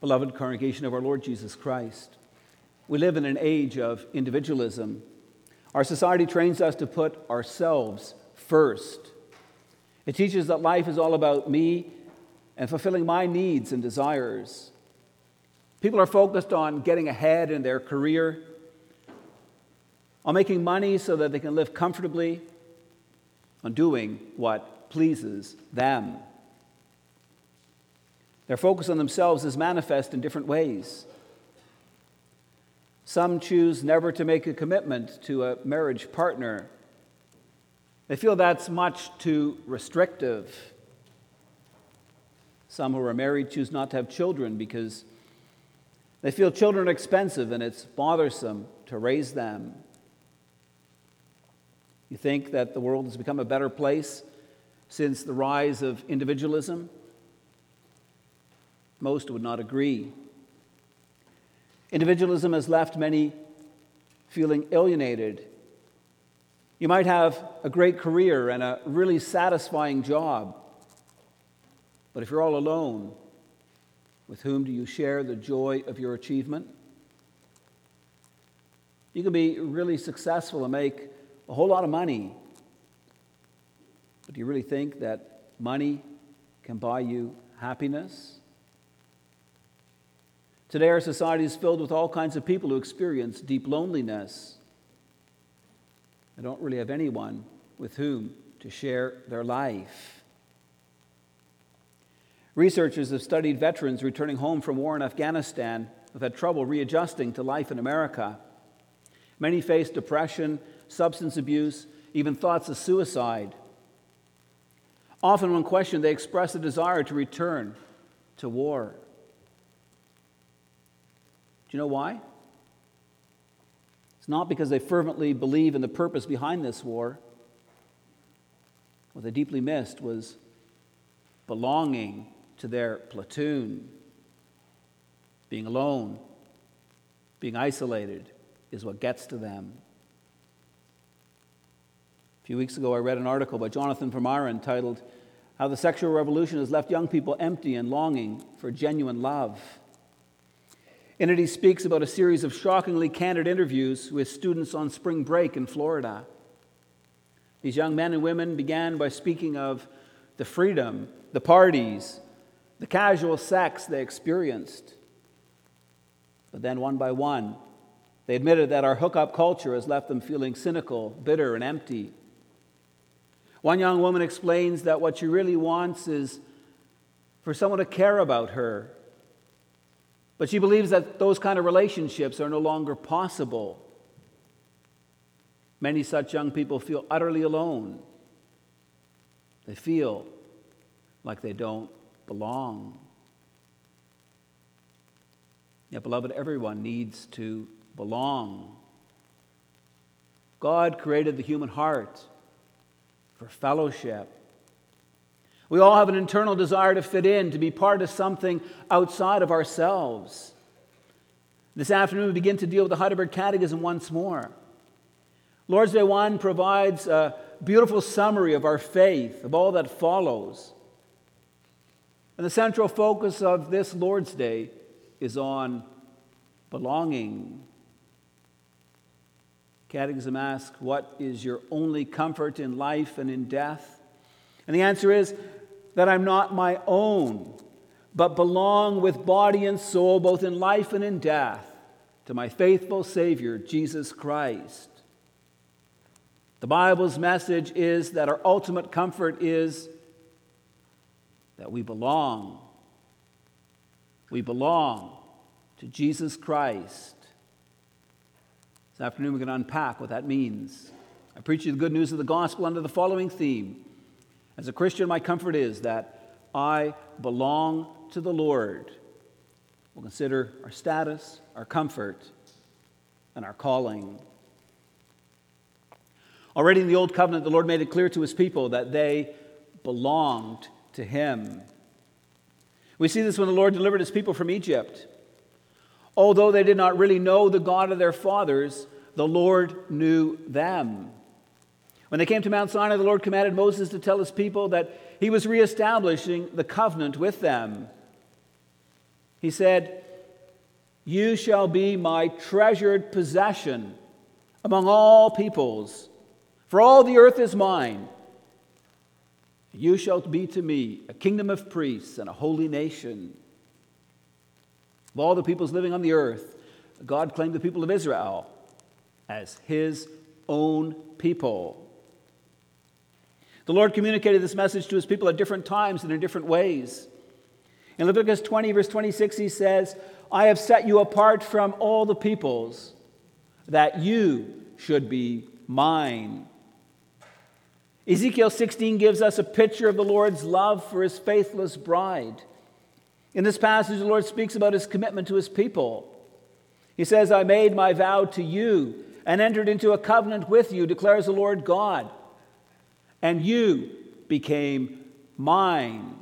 Beloved congregation of our Lord Jesus Christ, we live in an age of individualism. Our society trains us to put ourselves first. It teaches that life is all about me and fulfilling my needs and desires. People are focused on getting ahead in their career, on making money so that they can live comfortably, on doing what pleases them. Their focus on themselves is manifest in different ways. Some choose never to make a commitment to a marriage partner. They feel that's much too restrictive. Some who are married choose not to have children because they feel children are expensive and it's bothersome to raise them. You think that the world has become a better place since the rise of individualism? Most would not agree. Individualism has left many feeling alienated. You might have a great career and a really satisfying job, but if you're all alone, with whom do you share the joy of your achievement? You can be really successful and make a whole lot of money, but do you really think that money can buy you happiness? Today, our society is filled with all kinds of people who experience deep loneliness. They don't really have anyone with whom to share their life. Researchers have studied veterans returning home from war in Afghanistan who've had trouble readjusting to life in America. Many face depression, substance abuse, even thoughts of suicide. Often, when questioned, they express a desire to return to war. Do you know why? It's not because they fervently believe in the purpose behind this war. What they deeply missed was belonging to their platoon. Being alone, being isolated, is what gets to them. A few weeks ago, I read an article by Jonathon Van Maren titled, How the Sexual Revolution Has Left Young People Empty and Longing for Genuine Love. In it, he speaks about a series of shockingly candid interviews with students on spring break in Florida. These young men and women began by speaking of the freedom, the parties, the casual sex they experienced. But then, one by one, they admitted that our hookup culture has left them feeling cynical, bitter, and empty. One young woman explains that what she really wants is for someone to care about her but she believes that those kind of relationships are no longer possible. Many such young people feel utterly alone. They feel like they don't belong. Yet, beloved, everyone needs to belong. God created the human heart for fellowship we all have an internal desire to fit in, to be part of something outside of ourselves. This afternoon, we begin to deal with the Heidelberg Catechism once more. Lord's Day 1 provides a beautiful summary of our faith, of all that follows. And the central focus of this Lord's Day is on belonging. Catechism asks, What is your only comfort in life and in death? And the answer is that I'm not my own, but belong with body and soul, both in life and in death, to my faithful Savior, Jesus Christ. The Bible's message is that our ultimate comfort is that we belong. We belong to Jesus Christ. This afternoon, we're going to unpack what that means. I preach you the good news of the gospel under the following theme as a Christian, my comfort is that I belong to the Lord. We'll consider our status, our comfort, and our calling. Already in the Old Covenant, the Lord made it clear to his people that they belonged to him. We see this when the Lord delivered his people from Egypt. Although they did not really know the God of their fathers, the Lord knew them. When they came to Mount Sinai, the Lord commanded Moses to tell his people that he was reestablishing the covenant with them. He said, You shall be my treasured possession among all peoples, for all the earth is mine. You shall be to me a kingdom of priests and a holy nation. Of all the peoples living on the earth, God claimed the people of Israel as his own people. The Lord communicated this message to his people at different times and in different ways. In Leviticus 20, verse 26, he says, I have set you apart from all the peoples, that you should be mine. Ezekiel 16 gives us a picture of the Lord's love for his faithless bride. In this passage, the Lord speaks about his commitment to his people. He says, I made my vow to you and entered into a covenant with you, declares the Lord God, and you became mine.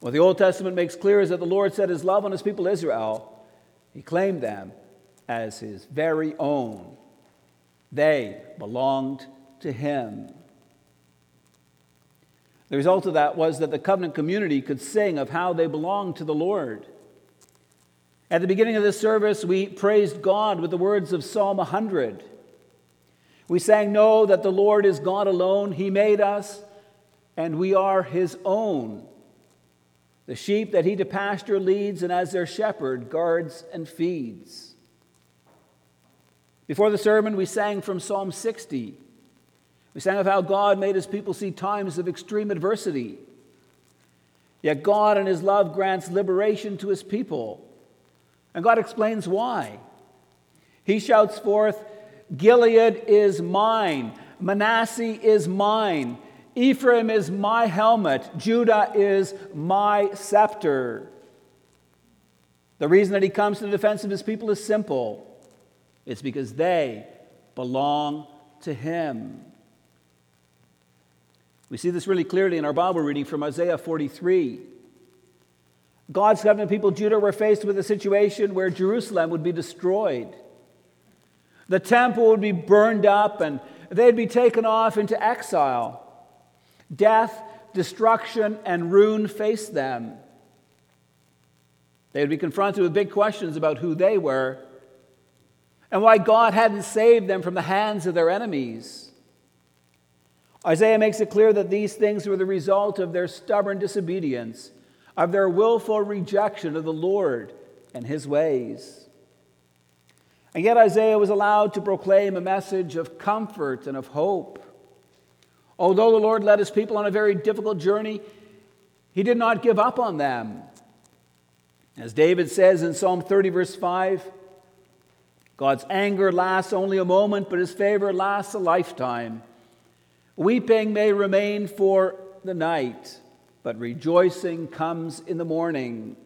What the Old Testament makes clear is that the Lord set his love on his people Israel. He claimed them as his very own. They belonged to him. The result of that was that the covenant community could sing of how they belonged to the Lord. At the beginning of this service, we praised God with the words of Psalm 100. We sang, Know that the Lord is God alone. He made us, and we are his own. The sheep that he to pasture leads, and as their shepherd guards and feeds. Before the sermon, we sang from Psalm 60. We sang of how God made his people see times of extreme adversity. Yet God, in his love, grants liberation to his people. And God explains why. He shouts forth, Gilead is mine, Manasseh is mine, Ephraim is my helmet, Judah is my scepter. The reason that he comes to the defense of his people is simple it's because they belong to him. We see this really clearly in our Bible reading from Isaiah 43. God's covenant people, Judah, were faced with a situation where Jerusalem would be destroyed. The temple would be burned up and they'd be taken off into exile. Death, destruction, and ruin faced them. They would be confronted with big questions about who they were and why God hadn't saved them from the hands of their enemies. Isaiah makes it clear that these things were the result of their stubborn disobedience, of their willful rejection of the Lord and his ways. And yet, Isaiah was allowed to proclaim a message of comfort and of hope. Although the Lord led his people on a very difficult journey, he did not give up on them. As David says in Psalm 30, verse 5, God's anger lasts only a moment, but his favor lasts a lifetime. Weeping may remain for the night, but rejoicing comes in the morning.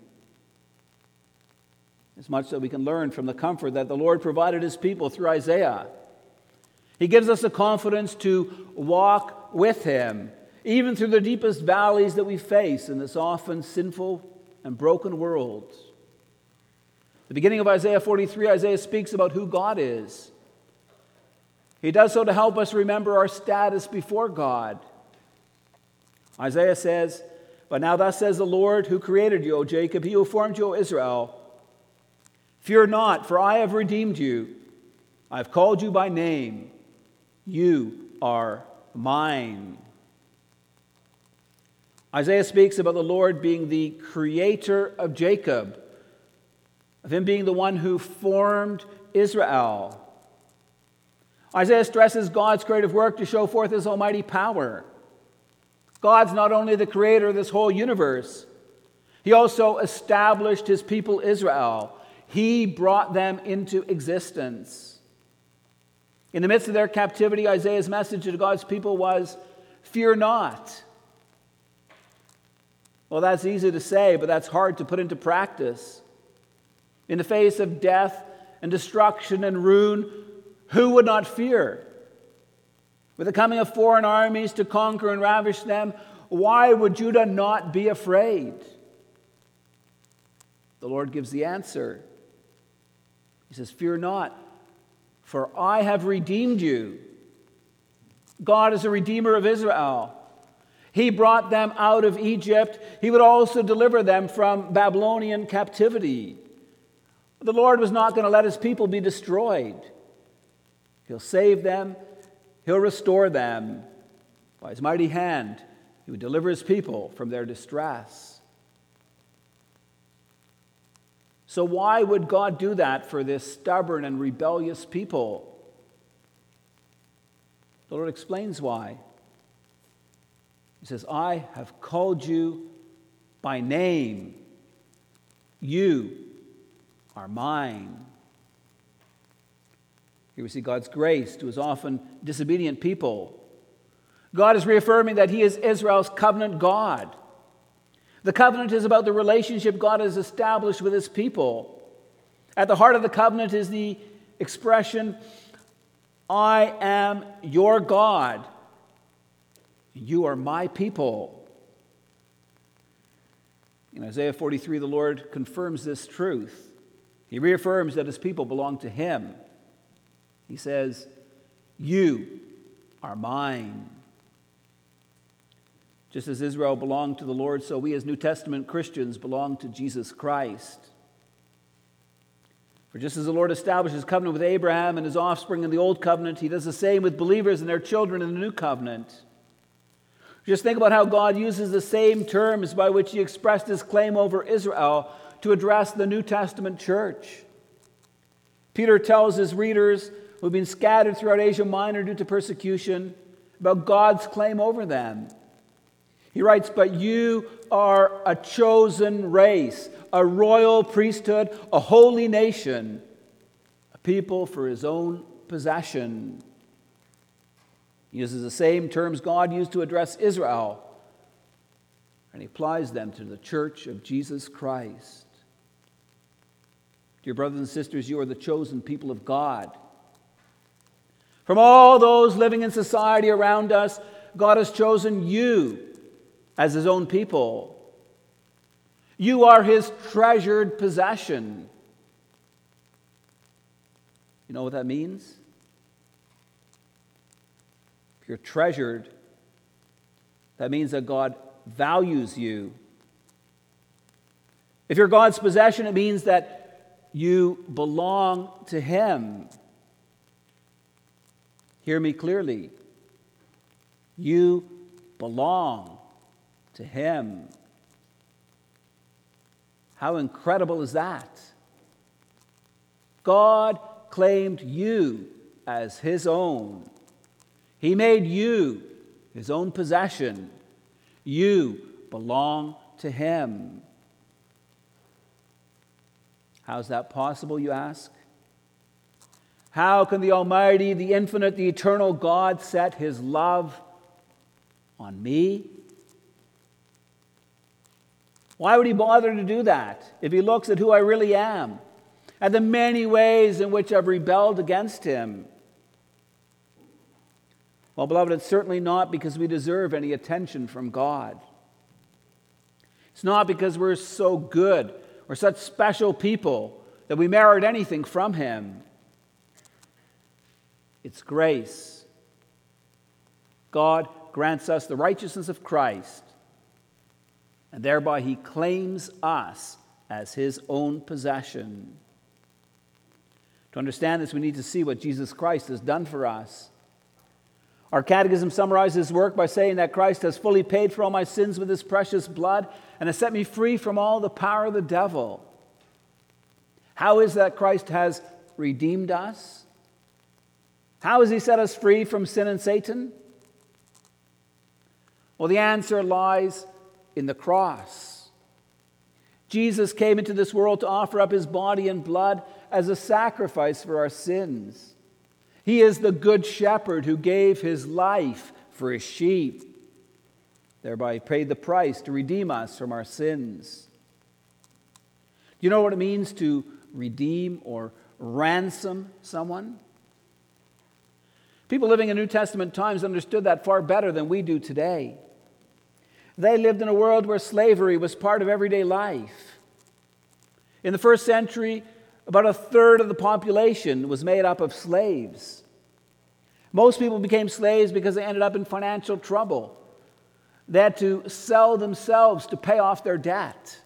As much that we can learn from the comfort that the Lord provided his people through Isaiah. He gives us the confidence to walk with Him, even through the deepest valleys that we face in this often sinful and broken world. The beginning of Isaiah 43, Isaiah speaks about who God is. He does so to help us remember our status before God. Isaiah says, But now thus says the Lord who created you, O Jacob, he who formed you, O Israel. Fear not, for I have redeemed you. I have called you by name. You are mine. Isaiah speaks about the Lord being the creator of Jacob, of him being the one who formed Israel. Isaiah stresses God's creative work to show forth his almighty power. God's not only the creator of this whole universe, he also established his people Israel. He brought them into existence. In the midst of their captivity, Isaiah's message to God's people was fear not. Well, that's easy to say, but that's hard to put into practice. In the face of death and destruction and ruin, who would not fear? With the coming of foreign armies to conquer and ravish them, why would Judah not be afraid? The Lord gives the answer. He says, Fear not for I have redeemed you. God is a redeemer of Israel. He brought them out of Egypt. He would also deliver them from Babylonian captivity. The Lord was not going to let his people be destroyed. He'll save them, he'll restore them. By his mighty hand, he would deliver his people from their distress. So, why would God do that for this stubborn and rebellious people? The Lord explains why. He says, I have called you by name. You are mine. Here we see God's grace to his often disobedient people. God is reaffirming that he is Israel's covenant God. The covenant is about the relationship God has established with his people. At the heart of the covenant is the expression, I am your God you are my people. In Isaiah 43, the Lord confirms this truth. He reaffirms that his people belong to him. He says, You are mine. Just as Israel belonged to the Lord, so we as New Testament Christians belong to Jesus Christ. For just as the Lord established his covenant with Abraham and his offspring in the Old Covenant, he does the same with believers and their children in the New Covenant. Just think about how God uses the same terms by which he expressed his claim over Israel to address the New Testament church. Peter tells his readers who've been scattered throughout Asia Minor due to persecution about God's claim over them. He writes, But you are a chosen race, a royal priesthood, a holy nation, a people for his own possession he uses the same terms God used to address Israel, and he applies them to the church of Jesus Christ. Dear brothers and sisters, you are the chosen people of God. From all those living in society around us, God has chosen you as his own people. You are his treasured possession. You know what that means? If you're treasured, that means that God values you. If you're God's possession, it means that you belong to Him. Hear me clearly. You belong to Him. How incredible is that? God claimed you as His own. He made you his own possession. You belong to him. How's that possible, you ask? How can the Almighty, the infinite, the eternal God set his love on me? Why would he bother to do that if he looks at who I really am and the many ways in which I've rebelled against him? Well, beloved, it's certainly not because we deserve any attention from God. It's not because we're so good or such special people that we merit anything from Him. It's grace. God grants us the righteousness of Christ, and thereby He claims us as His own possession. To understand this, we need to see what Jesus Christ has done for us. Our catechism summarizes his work by saying that Christ has fully paid for all my sins with his precious blood and has set me free from all the power of the devil. How is that Christ has redeemed us? How has he set us free from sin and Satan? Well, the answer lies in the cross. Jesus came into this world to offer up his body and blood as a sacrifice for our sins. He is the good shepherd who gave his life for his sheep, thereby he paid the price to redeem us from our sins. Do you know what it means to redeem or ransom someone? People living in New Testament times understood that far better than we do today. They lived in a world where slavery was part of everyday life. In the first century, about a third of the population was made up of slaves. Most people became slaves because they ended up in financial trouble. They had to sell themselves to pay off their debt.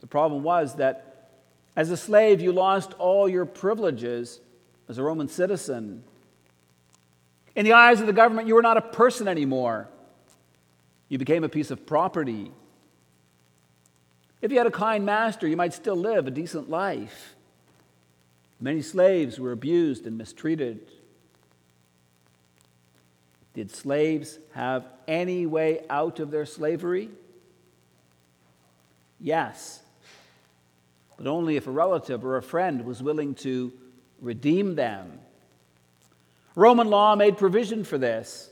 The problem was that as a slave, you lost all your privileges as a Roman citizen. In the eyes of the government, you were not a person anymore. You became a piece of property. If you had a kind master, you might still live a decent life. Many slaves were abused and mistreated. Did slaves have any way out of their slavery? Yes, but only if a relative or a friend was willing to redeem them. Roman law made provision for this.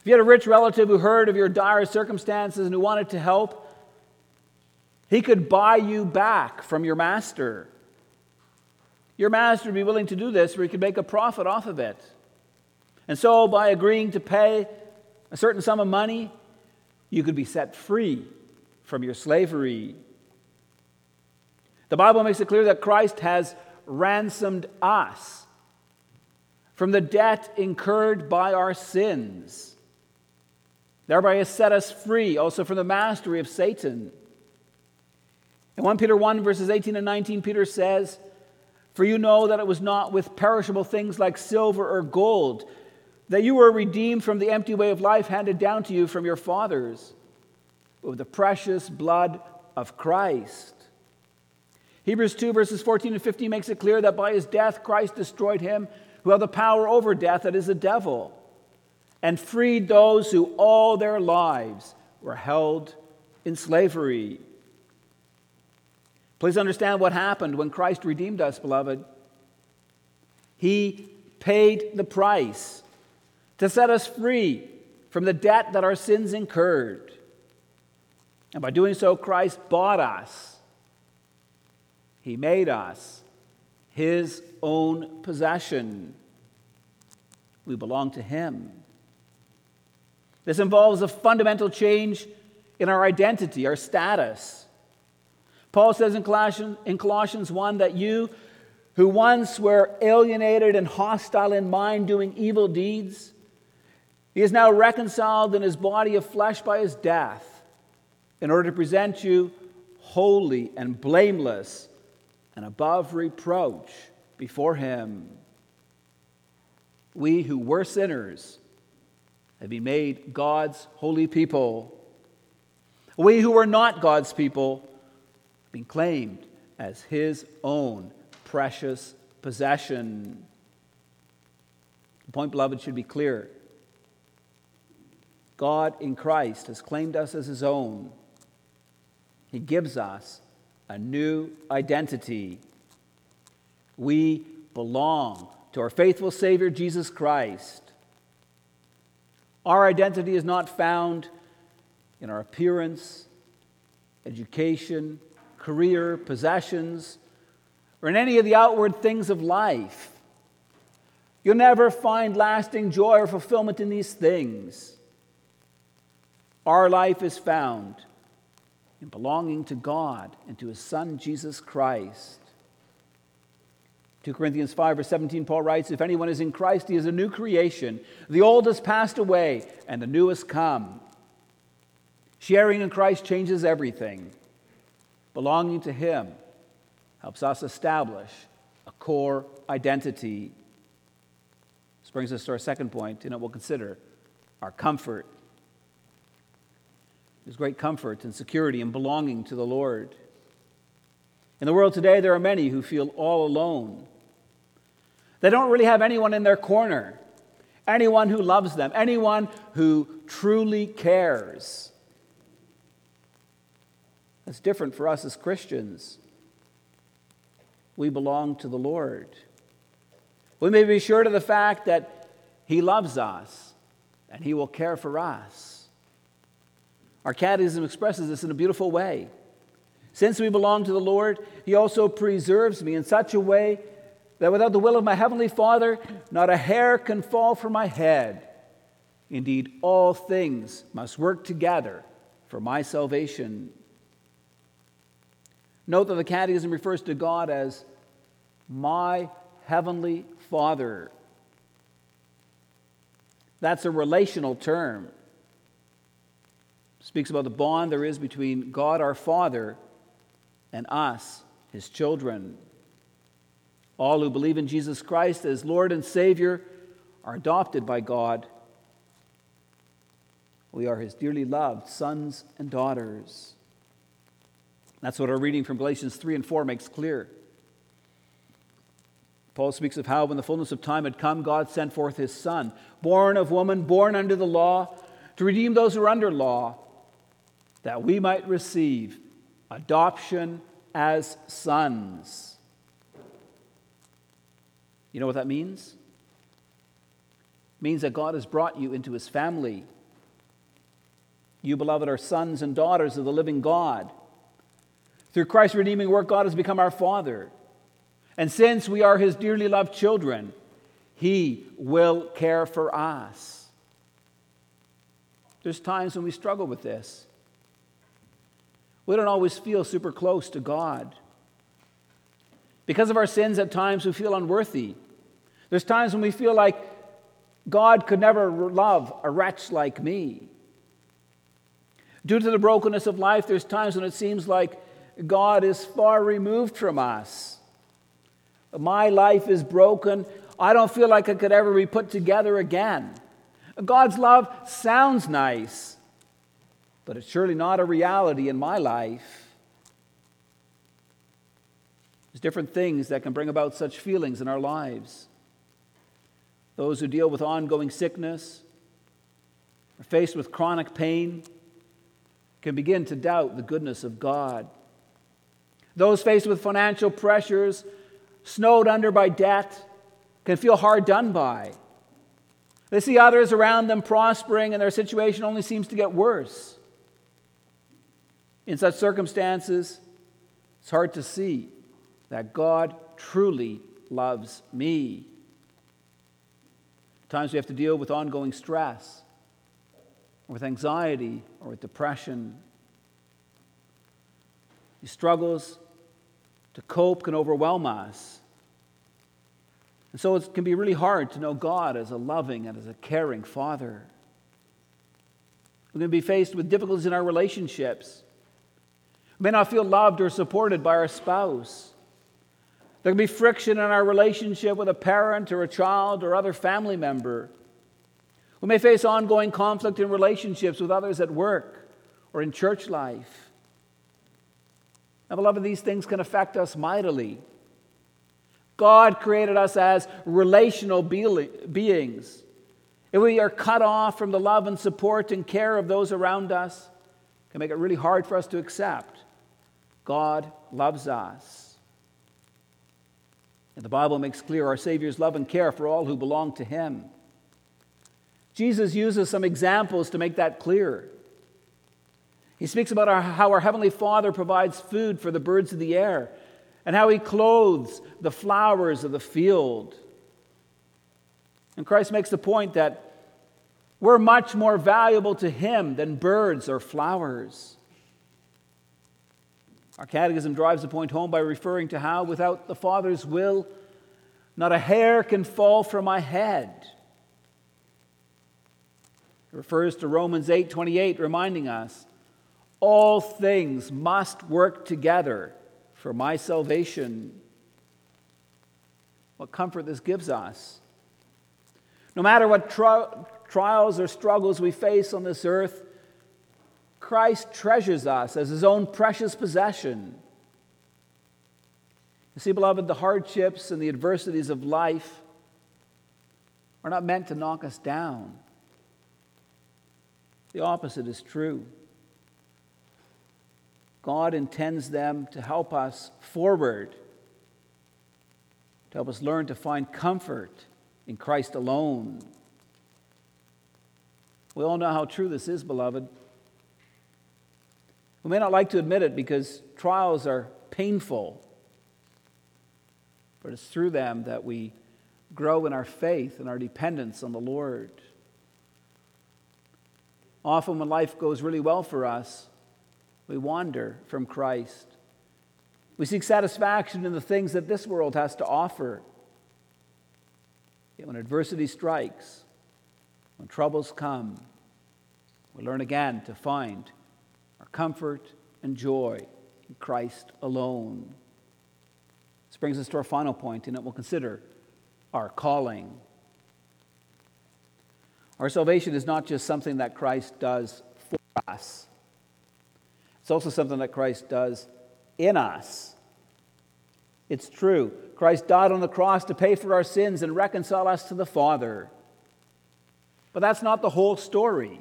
If you had a rich relative who heard of your dire circumstances and who wanted to help, he could buy you back from your master. Your master would be willing to do this, or he could make a profit off of it. And so, by agreeing to pay a certain sum of money, you could be set free from your slavery. The Bible makes it clear that Christ has ransomed us from the debt incurred by our sins. Thereby has set us free also from the mastery of Satan. In 1 Peter 1, verses 18 and 19, Peter says, For you know that it was not with perishable things like silver or gold that you were redeemed from the empty way of life handed down to you from your fathers, but with the precious blood of Christ. Hebrews 2, verses 14 and 15 makes it clear that by his death, Christ destroyed him who had the power over death, that is, the devil and freed those who all their lives were held in slavery. Please understand what happened when Christ redeemed us, beloved. He paid the price to set us free from the debt that our sins incurred. And by doing so, Christ bought us. He made us his own possession. We belong to him. This involves a fundamental change in our identity, our status. Paul says in Colossians, in Colossians 1 that you, who once were alienated and hostile in mind, doing evil deeds, he is now reconciled in his body of flesh by his death, in order to present you holy and blameless and above reproach before him. We who were sinners have been made God's holy people. We who were not God's people have been claimed as his own precious possession. The point, beloved, should be clear. God in Christ has claimed us as his own. He gives us a new identity. We belong to our faithful Savior, Jesus Christ. Our identity is not found in our appearance, education, career, possessions, or in any of the outward things of life. You'll never find lasting joy or fulfillment in these things. Our life is found in belonging to God and to His Son, Jesus Christ. 2 Corinthians 5, verse 17, Paul writes, If anyone is in Christ, he is a new creation. The old has passed away, and the new has come. Sharing in Christ changes everything. Belonging to Him helps us establish a core identity. This brings us to our second point, and it we'll consider our comfort. There's great comfort and security in belonging to the Lord. In the world today, there are many who feel all alone. They don't really have anyone in their corner, anyone who loves them, anyone who truly cares. That's different for us as Christians. We belong to the Lord. We may be sure to the fact that He loves us and He will care for us. Our catechism expresses this in a beautiful way. Since we belong to the Lord, He also preserves me in such a way that without the will of my heavenly Father, not a hair can fall from my head. Indeed, all things must work together for my salvation. Note that the Catechism refers to God as my heavenly Father. That's a relational term. speaks about the bond there is between God our Father and us, his children. All who believe in Jesus Christ as Lord and Savior are adopted by God. We are his dearly loved sons and daughters. That's what our reading from Galatians 3 and 4 makes clear. Paul speaks of how, when the fullness of time had come, God sent forth his Son, born of woman, born under the law, to redeem those who are under law, that we might receive adoption as sons. You know what that means? It means that God has brought you into his family. You, beloved, are sons and daughters of the living God. Through Christ's redeeming work, God has become our Father. And since we are his dearly loved children, he will care for us. There's times when we struggle with this. We don't always feel super close to God. Because of our sins, at times we feel unworthy. There's times when we feel like God could never love a wretch like me. Due to the brokenness of life, there's times when it seems like God is far removed from us. My life is broken. I don't feel like it could ever be put together again. God's love sounds nice, but it's surely not a reality in my life. There's different things that can bring about such feelings in our lives. Those who deal with ongoing sickness, are faced with chronic pain, can begin to doubt the goodness of God. Those faced with financial pressures, snowed under by debt, can feel hard done by. They see others around them prospering, and their situation only seems to get worse. In such circumstances, it's hard to see that God truly loves me. Times we have to deal with ongoing stress, or with anxiety, or with depression. These struggles to cope can overwhelm us. And so it can be really hard to know God as a loving and as a caring Father. We're going to be faced with difficulties in our relationships. May not feel loved or supported by our spouse. There can be friction in our relationship with a parent or a child or other family member. We may face ongoing conflict in relationships with others at work or in church life. Now, beloved, these things can affect us mightily. God created us as relational beings. If we are cut off from the love and support and care of those around us, it can make it really hard for us to accept. God loves us. And the Bible makes clear our Savior's love and care for all who belong to Him. Jesus uses some examples to make that clear. He speaks about our, how our Heavenly Father provides food for the birds of the air and how he clothes the flowers of the field. And Christ makes the point that we're much more valuable to him than birds or flowers. Our catechism drives the point home by referring to how, without the Father's will, not a hair can fall from my head. It refers to Romans 8:28 reminding us all things must work together for my salvation. What comfort this gives us. No matter what tri- trials or struggles we face on this earth, Christ treasures us as his own precious possession. You see, beloved, the hardships and the adversities of life are not meant to knock us down. The opposite is true. God intends them to help us forward, to help us learn to find comfort in Christ alone. We all know how true this is, beloved. We may not like to admit it because trials are painful, but it's through them that we grow in our faith and our dependence on the Lord. Often, when life goes really well for us, we wander from Christ. We seek satisfaction in the things that this world has to offer. Yet when adversity strikes, when troubles come, We learn again to find comfort and joy in Christ alone. This brings us to our final point, and it will consider our calling. Our salvation is not just something that Christ does for us, it's also something that Christ does in us. It's true. Christ died on the cross to pay for our sins and reconcile us to the Father. But that's not the whole story.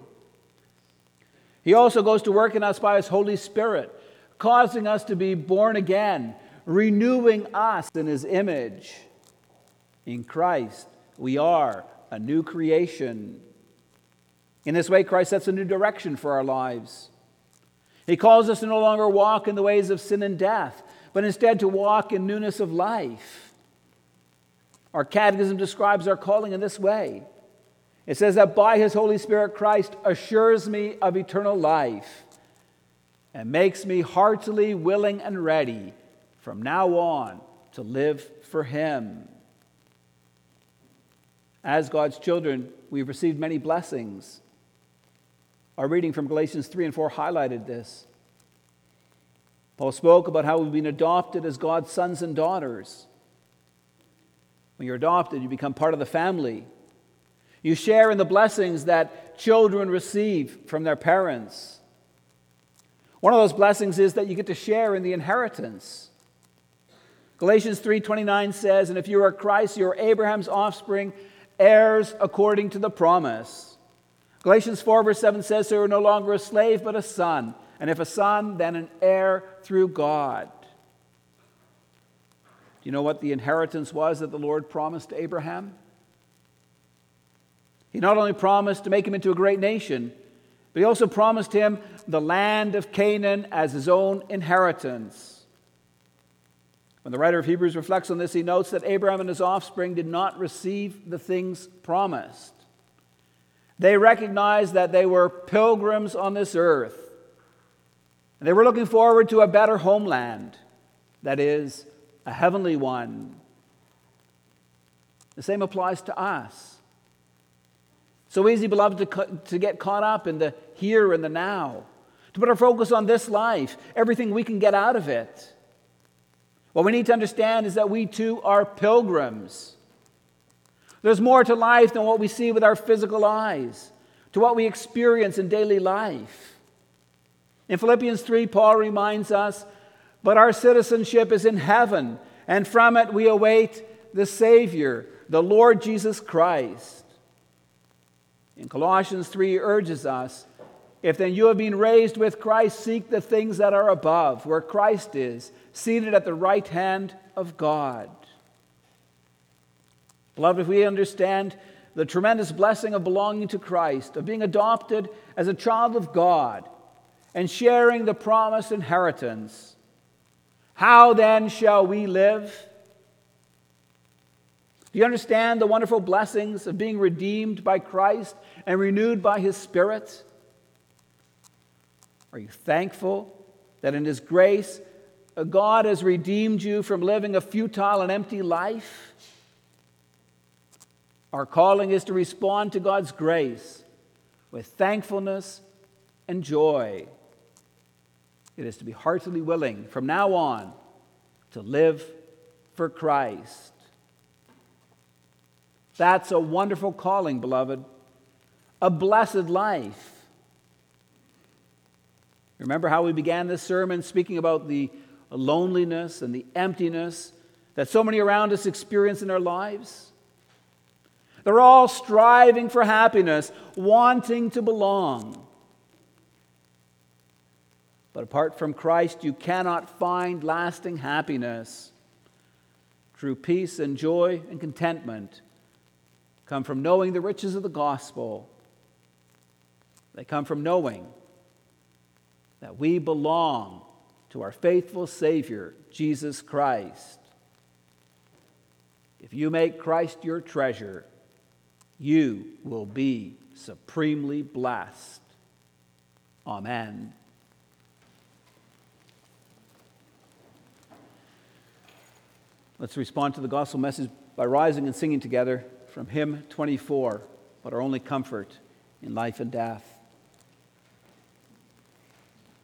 He also goes to work in us by His Holy Spirit, causing us to be born again, renewing us in His image. In Christ, we are a new creation. In this way, Christ sets a new direction for our lives. He calls us to no longer walk in the ways of sin and death, but instead to walk in newness of life. Our catechism describes our calling in this way it says that by his Holy Spirit, Christ assures me of eternal life and makes me heartily willing and ready from now on to live for him. As God's children, we've received many blessings. Our reading from Galatians 3 and 4 highlighted this. Paul spoke about how we've been adopted as God's sons and daughters. When you're adopted, you become part of the family. You share in the blessings that children receive from their parents. One of those blessings is that you get to share in the inheritance. Galatians 3:29 says, "And if you are Christ, you are Abraham's offspring, heirs according to the promise." Galatians 4 verse 7 says, "So you are no longer a slave, but a son, and if a son, then an heir through God." Do you know what the inheritance was that the Lord promised Abraham? He not only promised to make him into a great nation, but he also promised him the land of Canaan as his own inheritance. When the writer of Hebrews reflects on this, he notes that Abraham and his offspring did not receive the things promised. They recognized that they were pilgrims on this earth. And they were looking forward to a better homeland, that is, a heavenly one. The same applies to us. So easy, beloved, to, to get caught up in the here and the now, to put our focus on this life, everything we can get out of it. What we need to understand is that we too are pilgrims. There's more to life than what we see with our physical eyes, to what we experience in daily life. In Philippians 3, Paul reminds us, but our citizenship is in heaven, and from it we await the Savior, the Lord Jesus Christ. In Colossians 3 urges us, if then you have been raised with Christ, seek the things that are above, where Christ is, seated at the right hand of God. Beloved, if we understand the tremendous blessing of belonging to Christ, of being adopted as a child of God, and sharing the promised inheritance, how then shall we live? Do you understand the wonderful blessings of being redeemed by Christ and renewed by His Spirit? Are you thankful that in His grace, uh, God has redeemed you from living a futile and empty life? Our calling is to respond to God's grace with thankfulness and joy. It is to be heartily willing from now on to live for Christ. That's a wonderful calling, beloved. A blessed life. Remember how we began this sermon speaking about the loneliness and the emptiness that so many around us experience in their lives? They're all striving for happiness, wanting to belong. But apart from Christ, you cannot find lasting happiness. True peace and joy and contentment come from knowing the riches of the gospel. They come from knowing that we belong to our faithful Savior, Jesus Christ. If you make Christ your treasure, you will be supremely blessed. Amen. Let's respond to the gospel message by rising and singing together from hymn 24, but our only comfort in life and death.